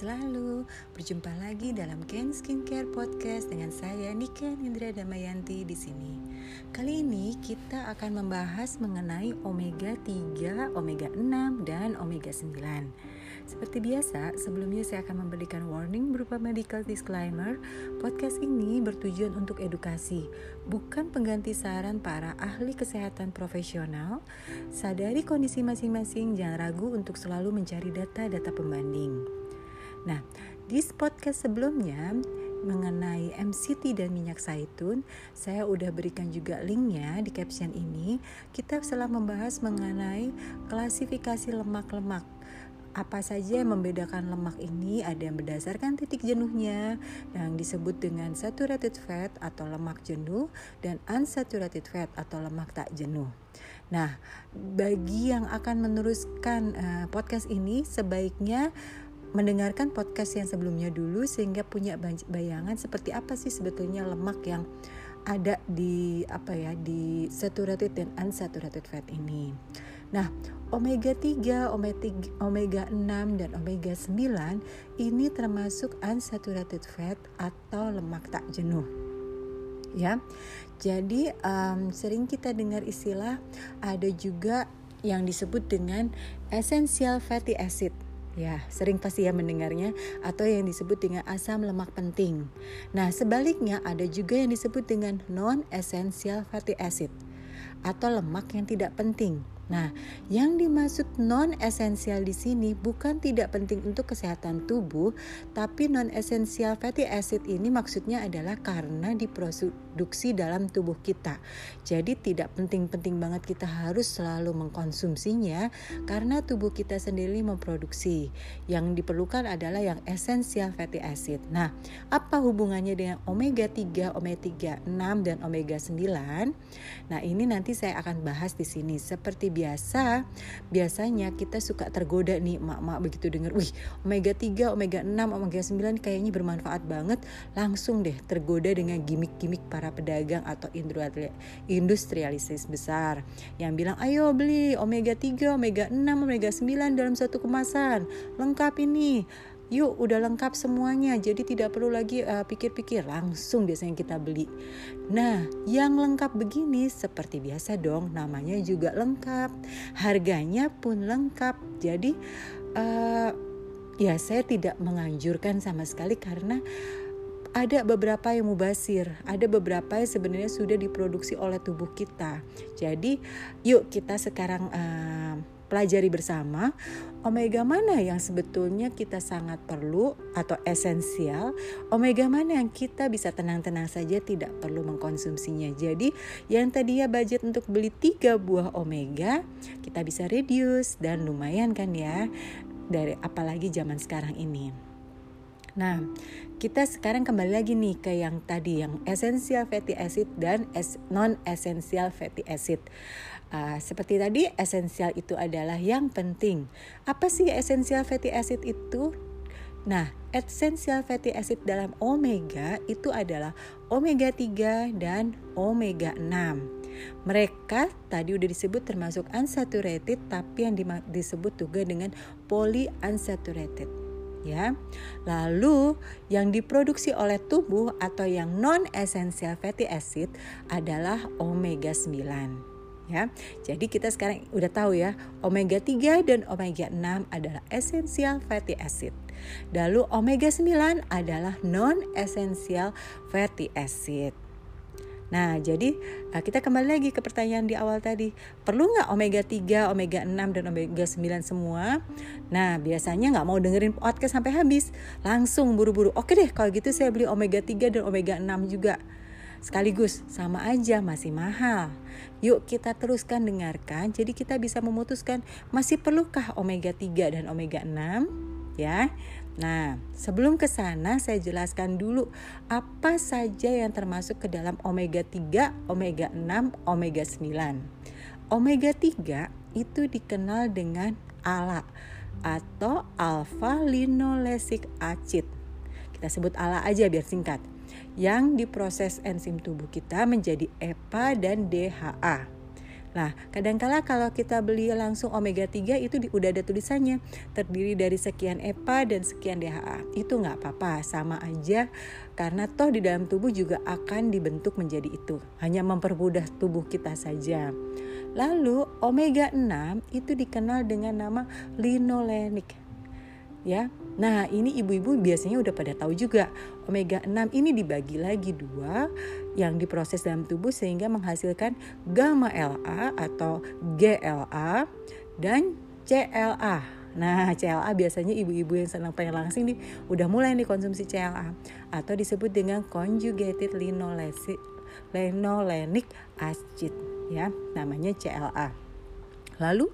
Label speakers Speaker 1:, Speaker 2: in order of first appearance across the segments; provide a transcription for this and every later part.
Speaker 1: selalu. Berjumpa lagi dalam Ken Skincare Podcast dengan saya Niken Indra Damayanti di sini. Kali ini kita akan membahas mengenai omega 3, omega 6 dan omega 9. Seperti biasa, sebelumnya saya akan memberikan warning berupa medical disclaimer. Podcast ini bertujuan untuk edukasi, bukan pengganti saran para ahli kesehatan profesional. Sadari kondisi masing-masing, jangan ragu untuk selalu mencari data-data pembanding. Nah, di podcast sebelumnya mengenai MCT dan minyak zaitun, saya udah berikan juga linknya di caption ini. Kita telah membahas mengenai klasifikasi lemak-lemak apa saja yang membedakan lemak ini ada yang berdasarkan titik jenuhnya yang disebut dengan saturated fat atau lemak jenuh dan unsaturated fat atau lemak tak jenuh. Nah, bagi yang akan meneruskan uh, podcast ini sebaiknya mendengarkan podcast yang sebelumnya dulu sehingga punya bayangan seperti apa sih sebetulnya lemak yang ada di apa ya di saturated dan unsaturated fat ini. Nah, omega 3, omega 6 dan omega 9 ini termasuk unsaturated fat atau lemak tak jenuh. Ya. Jadi um, sering kita dengar istilah ada juga yang disebut dengan essential fatty acid. Ya, sering pasti ya mendengarnya atau yang disebut dengan asam lemak penting. Nah, sebaliknya ada juga yang disebut dengan non essential fatty acid atau lemak yang tidak penting. Nah, yang dimaksud non esensial di sini bukan tidak penting untuk kesehatan tubuh, tapi non esensial fatty acid ini maksudnya adalah karena diproduksi dalam tubuh kita. Jadi tidak penting-penting banget kita harus selalu mengkonsumsinya karena tubuh kita sendiri memproduksi. Yang diperlukan adalah yang esensial fatty acid. Nah, apa hubungannya dengan omega 3, omega 6 dan omega 9? Nah, ini nanti saya akan bahas di sini seperti biasa biasanya kita suka tergoda nih mak-mak begitu dengar wih omega 3 omega 6 omega 9 kayaknya bermanfaat banget. Langsung deh tergoda dengan gimmick-gimmick para pedagang atau industrialisis besar yang bilang ayo beli omega 3 omega 6 omega 9 dalam satu kemasan. Lengkap ini yuk udah lengkap semuanya. Jadi tidak perlu lagi uh, pikir-pikir langsung biasanya kita beli. Nah yang lengkap begini seperti biasa dong namanya juga lengkap. Harganya pun lengkap. Jadi uh, ya saya tidak menganjurkan sama sekali karena ada beberapa yang mubasir, ada beberapa yang sebenarnya sudah diproduksi oleh tubuh kita. Jadi, yuk kita sekarang uh, pelajari bersama omega mana yang sebetulnya kita sangat perlu atau esensial, omega mana yang kita bisa tenang-tenang saja tidak perlu mengkonsumsinya. Jadi yang tadinya budget untuk beli tiga buah omega, kita bisa reduce dan lumayan kan ya dari apalagi zaman sekarang ini. Nah, kita sekarang kembali lagi nih ke yang tadi yang essential fatty acid dan non essential fatty acid. Uh, seperti tadi, esensial itu adalah yang penting. Apa sih esensial fatty acid itu? Nah, esensial fatty acid dalam omega itu adalah omega 3 dan omega 6. Mereka tadi udah disebut termasuk unsaturated tapi yang disebut juga dengan polyunsaturated ya. Lalu yang diproduksi oleh tubuh atau yang non essential fatty acid adalah omega 9 ya. Jadi kita sekarang udah tahu ya, omega 3 dan omega 6 adalah essential fatty acid. Lalu omega 9 adalah non essential fatty acid. Nah, jadi eh, kita kembali lagi ke pertanyaan di awal tadi. Perlu nggak omega 3, omega 6, dan omega 9 semua? Nah, biasanya nggak mau dengerin podcast sampai habis. Langsung buru-buru. Oke deh, kalau gitu saya beli omega 3 dan omega 6 juga. Sekaligus sama aja masih mahal. Yuk kita teruskan dengarkan jadi kita bisa memutuskan masih perlukah omega 3 dan omega 6 ya. Nah, sebelum ke sana saya jelaskan dulu apa saja yang termasuk ke dalam omega 3, omega 6, omega 9. Omega 3 itu dikenal dengan ALA atau alpha linolesic acid. Kita sebut ALA aja biar singkat yang diproses enzim tubuh kita menjadi EPA dan DHA. Nah, kadangkala kalau kita beli langsung omega 3 itu di, udah ada tulisannya terdiri dari sekian EPA dan sekian DHA. Itu nggak apa-apa, sama aja karena toh di dalam tubuh juga akan dibentuk menjadi itu. Hanya mempermudah tubuh kita saja. Lalu omega 6 itu dikenal dengan nama linolenik. Ya. Nah, ini ibu-ibu biasanya udah pada tahu juga. Omega 6 ini dibagi lagi dua yang diproses dalam tubuh sehingga menghasilkan gamma LA atau GLA dan CLA. Nah, CLA biasanya ibu-ibu yang senang pengen langsing nih udah mulai nih konsumsi CLA atau disebut dengan conjugated linolenic acid ya, namanya CLA. Lalu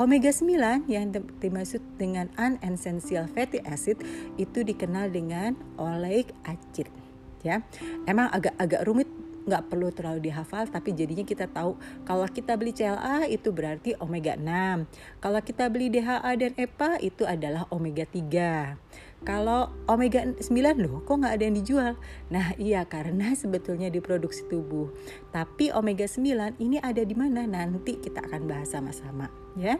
Speaker 1: omega 9 yang dimaksud dengan unessential fatty acid itu dikenal dengan oleic acid ya. Emang agak-agak rumit nggak perlu terlalu dihafal tapi jadinya kita tahu kalau kita beli CLA itu berarti omega 6 kalau kita beli DHA dan EPA itu adalah omega 3 kalau omega 9 loh kok nggak ada yang dijual nah iya karena sebetulnya diproduksi tubuh tapi omega 9 ini ada di mana nanti kita akan bahas sama-sama ya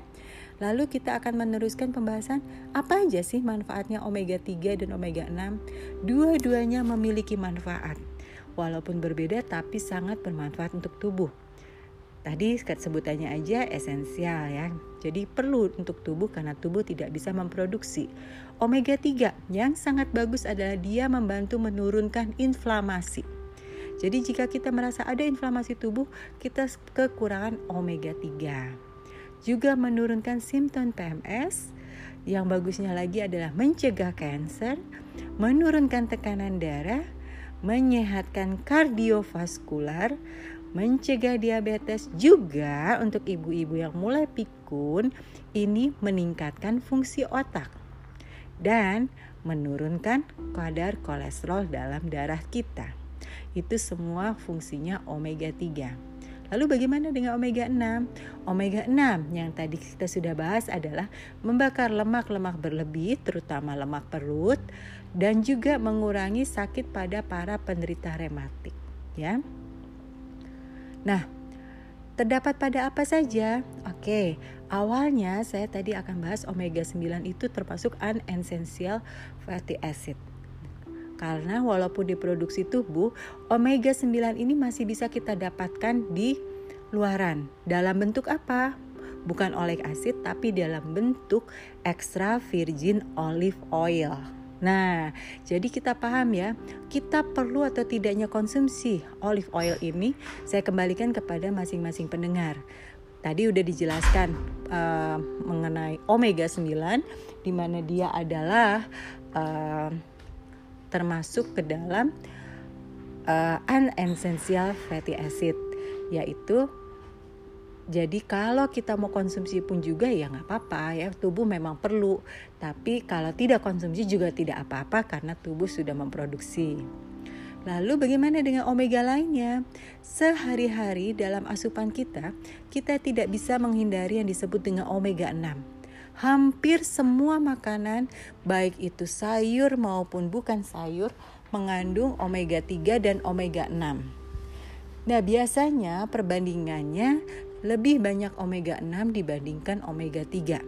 Speaker 1: Lalu kita akan meneruskan pembahasan apa aja sih manfaatnya omega 3 dan omega 6. Dua-duanya memiliki manfaat walaupun berbeda tapi sangat bermanfaat untuk tubuh. Tadi sebutannya aja esensial ya. Jadi perlu untuk tubuh karena tubuh tidak bisa memproduksi. Omega 3 yang sangat bagus adalah dia membantu menurunkan inflamasi. Jadi jika kita merasa ada inflamasi tubuh, kita kekurangan omega 3. Juga menurunkan simptom PMS. Yang bagusnya lagi adalah mencegah kanker, menurunkan tekanan darah, menyehatkan kardiovaskular, mencegah diabetes juga untuk ibu-ibu yang mulai pikun ini meningkatkan fungsi otak dan menurunkan kadar kolesterol dalam darah kita. Itu semua fungsinya omega 3. Lalu bagaimana dengan omega 6? Omega 6 yang tadi kita sudah bahas adalah membakar lemak-lemak berlebih terutama lemak perut dan juga mengurangi sakit pada para penderita rematik ya. Nah, terdapat pada apa saja? Oke, awalnya saya tadi akan bahas omega 9 itu termasuk unessential fatty acid karena walaupun diproduksi tubuh, omega 9 ini masih bisa kita dapatkan di luaran. Dalam bentuk apa? Bukan oleic acid tapi dalam bentuk extra virgin olive oil. Nah, jadi kita paham ya, kita perlu atau tidaknya konsumsi olive oil ini saya kembalikan kepada masing-masing pendengar. Tadi udah dijelaskan uh, mengenai omega 9 di mana dia adalah uh, termasuk ke dalam uh, unessential fatty acid yaitu jadi kalau kita mau konsumsi pun juga ya nggak apa-apa ya tubuh memang perlu tapi kalau tidak konsumsi juga tidak apa-apa karena tubuh sudah memproduksi. Lalu bagaimana dengan omega lainnya? Sehari-hari dalam asupan kita, kita tidak bisa menghindari yang disebut dengan omega 6 hampir semua makanan baik itu sayur maupun bukan sayur mengandung omega 3 dan omega 6. Nah, biasanya perbandingannya lebih banyak omega 6 dibandingkan omega 3.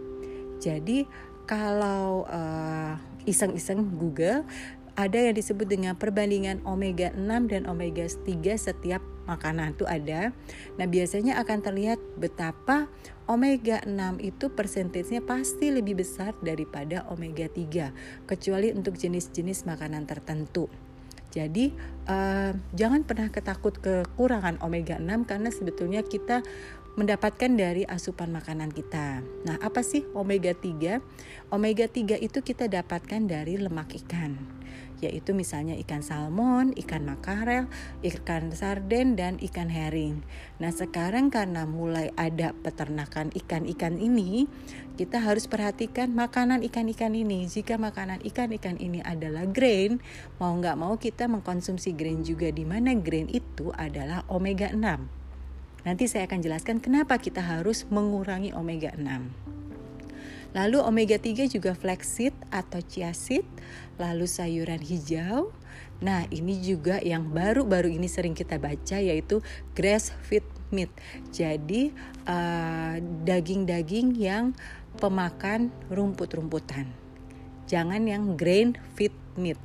Speaker 1: Jadi, kalau uh, iseng-iseng Google ada yang disebut dengan perbandingan omega 6 dan omega 3 setiap makanan itu ada. Nah, biasanya akan terlihat betapa omega 6 itu persentasenya pasti lebih besar daripada omega 3 kecuali untuk jenis-jenis makanan tertentu. Jadi uh, jangan pernah ketakut kekurangan omega 6 karena sebetulnya kita mendapatkan dari asupan makanan kita. Nah, apa sih omega 3? Omega 3 itu kita dapatkan dari lemak ikan yaitu misalnya ikan salmon, ikan makarel, ikan sarden dan ikan herring. Nah, sekarang karena mulai ada peternakan ikan-ikan ini, kita harus perhatikan makanan ikan-ikan ini. Jika makanan ikan-ikan ini adalah grain, mau nggak mau kita mengkonsumsi grain juga di mana grain itu adalah omega 6. Nanti saya akan jelaskan kenapa kita harus mengurangi omega 6. Lalu omega 3 juga flaxseed atau chia seed, lalu sayuran hijau. Nah, ini juga yang baru-baru ini sering kita baca yaitu grass fed meat. Jadi uh, daging-daging uh, yang pemakan rumput-rumputan. Jangan yang grain feed meat.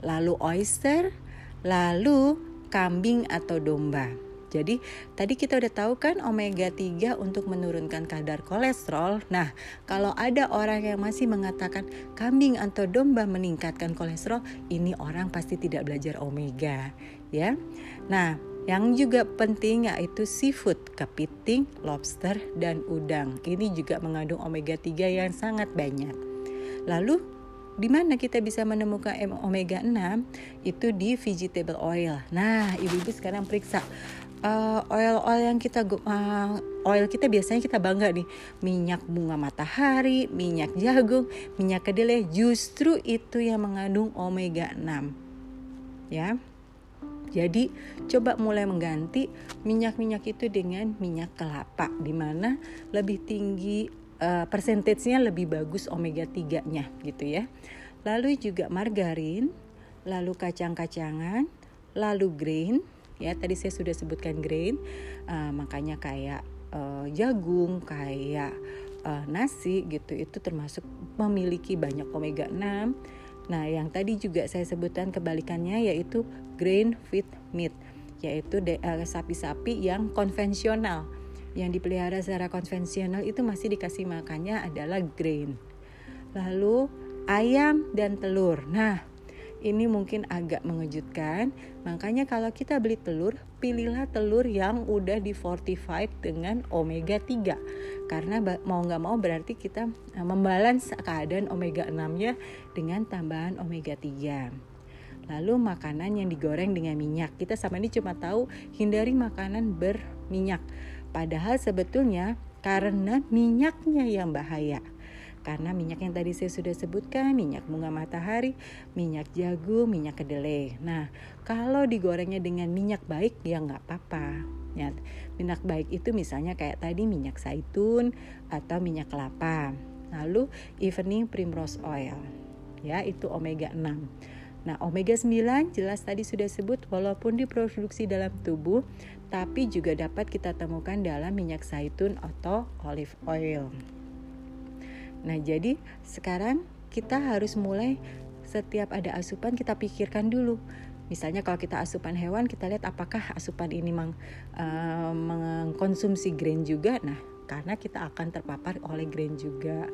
Speaker 1: Lalu oyster, lalu kambing atau domba. Jadi tadi kita udah tahu kan omega 3 untuk menurunkan kadar kolesterol. Nah, kalau ada orang yang masih mengatakan kambing atau domba meningkatkan kolesterol, ini orang pasti tidak belajar omega, ya. Nah, yang juga penting yaitu seafood, kepiting, lobster, dan udang. Ini juga mengandung omega 3 yang sangat banyak. Lalu di mana kita bisa menemukan omega 6 itu di vegetable oil. Nah, ibu-ibu sekarang periksa uh, oil-oil yang kita uh, oil kita biasanya kita bangga nih minyak bunga matahari, minyak jagung, minyak kedelai justru itu yang mengandung omega 6. Ya. Jadi coba mulai mengganti minyak-minyak itu dengan minyak kelapa di mana lebih tinggi uh, persentasenya lebih bagus omega 3-nya gitu ya. Lalu juga margarin, lalu kacang-kacangan, lalu grain ya tadi saya sudah sebutkan grain uh, makanya kayak uh, jagung kayak uh, nasi gitu itu termasuk memiliki banyak omega 6 nah yang tadi juga saya sebutkan kebalikannya yaitu grain feed meat yaitu sapi-sapi uh, yang konvensional. Yang dipelihara secara konvensional itu masih dikasih makannya adalah grain. Lalu ayam dan telur. Nah ini mungkin agak mengejutkan. Makanya kalau kita beli telur, pilihlah telur yang udah di fortified dengan omega 3. Karena mau nggak mau berarti kita e, membalans keadaan omega 6-nya dengan tambahan omega 3. Lalu makanan yang digoreng dengan minyak. Kita sama ini cuma tahu hindari makanan berminyak. Padahal sebetulnya karena minyaknya yang bahaya karena minyak yang tadi saya sudah sebutkan minyak bunga matahari, minyak jagung, minyak kedelai. Nah, kalau digorengnya dengan minyak baik ya nggak apa-apa. Ya, minyak baik itu misalnya kayak tadi minyak zaitun atau minyak kelapa. Lalu evening primrose oil. Ya, itu omega 6. Nah, omega 9 jelas tadi sudah sebut walaupun diproduksi dalam tubuh tapi juga dapat kita temukan dalam minyak zaitun atau olive oil. Nah, jadi sekarang kita harus mulai setiap ada asupan kita pikirkan dulu. Misalnya kalau kita asupan hewan, kita lihat apakah asupan ini meng, uh, mengkonsumsi grain juga. Nah, karena kita akan terpapar oleh grain juga,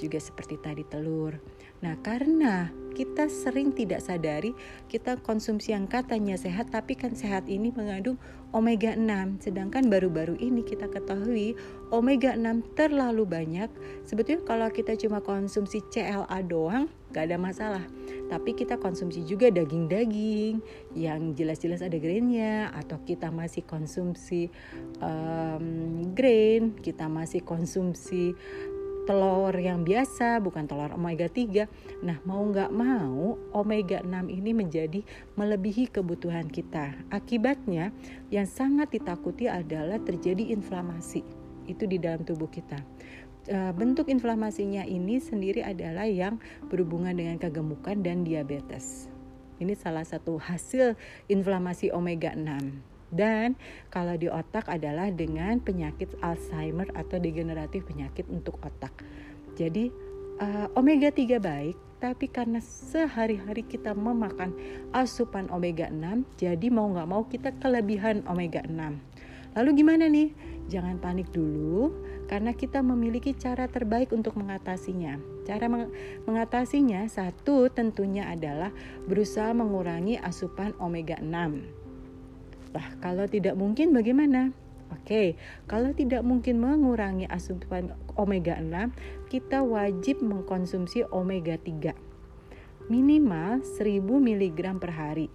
Speaker 1: juga seperti tadi telur. Nah, karena kita sering tidak sadari kita konsumsi yang katanya sehat tapi kan sehat ini mengandung omega 6. Sedangkan baru-baru ini kita ketahui omega 6 terlalu banyak. Sebetulnya kalau kita cuma konsumsi CLA doang gak ada masalah. Tapi kita konsumsi juga daging-daging yang jelas-jelas ada grainnya atau kita masih konsumsi um, grain, kita masih konsumsi telur yang biasa bukan telur omega 3 nah mau nggak mau omega 6 ini menjadi melebihi kebutuhan kita. Akibatnya yang sangat ditakuti adalah terjadi inflamasi. Itu di dalam tubuh kita bentuk inflamasinya ini sendiri adalah yang berhubungan dengan kegemukan dan diabetes ini salah satu hasil inflamasi omega 6 dan kalau di otak adalah dengan penyakit Alzheimer atau degeneratif penyakit untuk otak. Jadi uh, omega 3 baik, tapi karena sehari-hari kita memakan asupan omega 6, jadi mau nggak mau kita kelebihan omega 6. Lalu gimana nih? Jangan panik dulu karena kita memiliki cara terbaik untuk mengatasinya. Cara meng mengatasinya satu tentunya adalah berusaha mengurangi asupan omega 6 Nah, kalau tidak mungkin bagaimana? Oke, kalau tidak mungkin mengurangi asupan omega 6, kita wajib mengkonsumsi omega 3. Minimal 1000 mg per hari.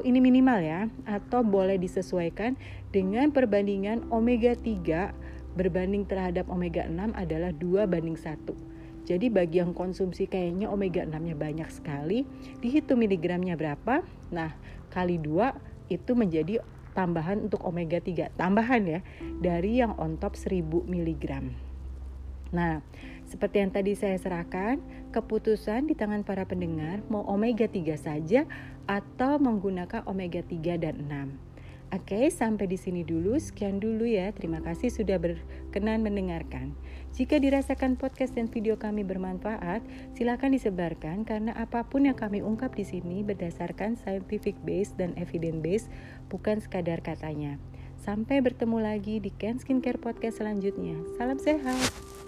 Speaker 1: Atau ini minimal ya, atau boleh disesuaikan dengan perbandingan omega 3 berbanding terhadap omega 6 adalah 2 banding 1. Jadi bagi yang konsumsi kayaknya omega 6-nya banyak sekali, dihitung miligramnya berapa? Nah, kali 2 itu menjadi tambahan untuk omega 3 tambahan ya dari yang on top 1000 mg. Nah, seperti yang tadi saya serahkan, keputusan di tangan para pendengar mau omega 3 saja atau menggunakan omega 3 dan 6. Oke, sampai di sini dulu. Sekian dulu ya. Terima kasih sudah berkenan mendengarkan. Jika dirasakan podcast dan video kami bermanfaat, silakan disebarkan karena apa pun yang kami ungkap di sini berdasarkan scientific base dan evidence base, bukan sekadar katanya. Sampai bertemu lagi di Ken Skincare Podcast selanjutnya. Salam sehat.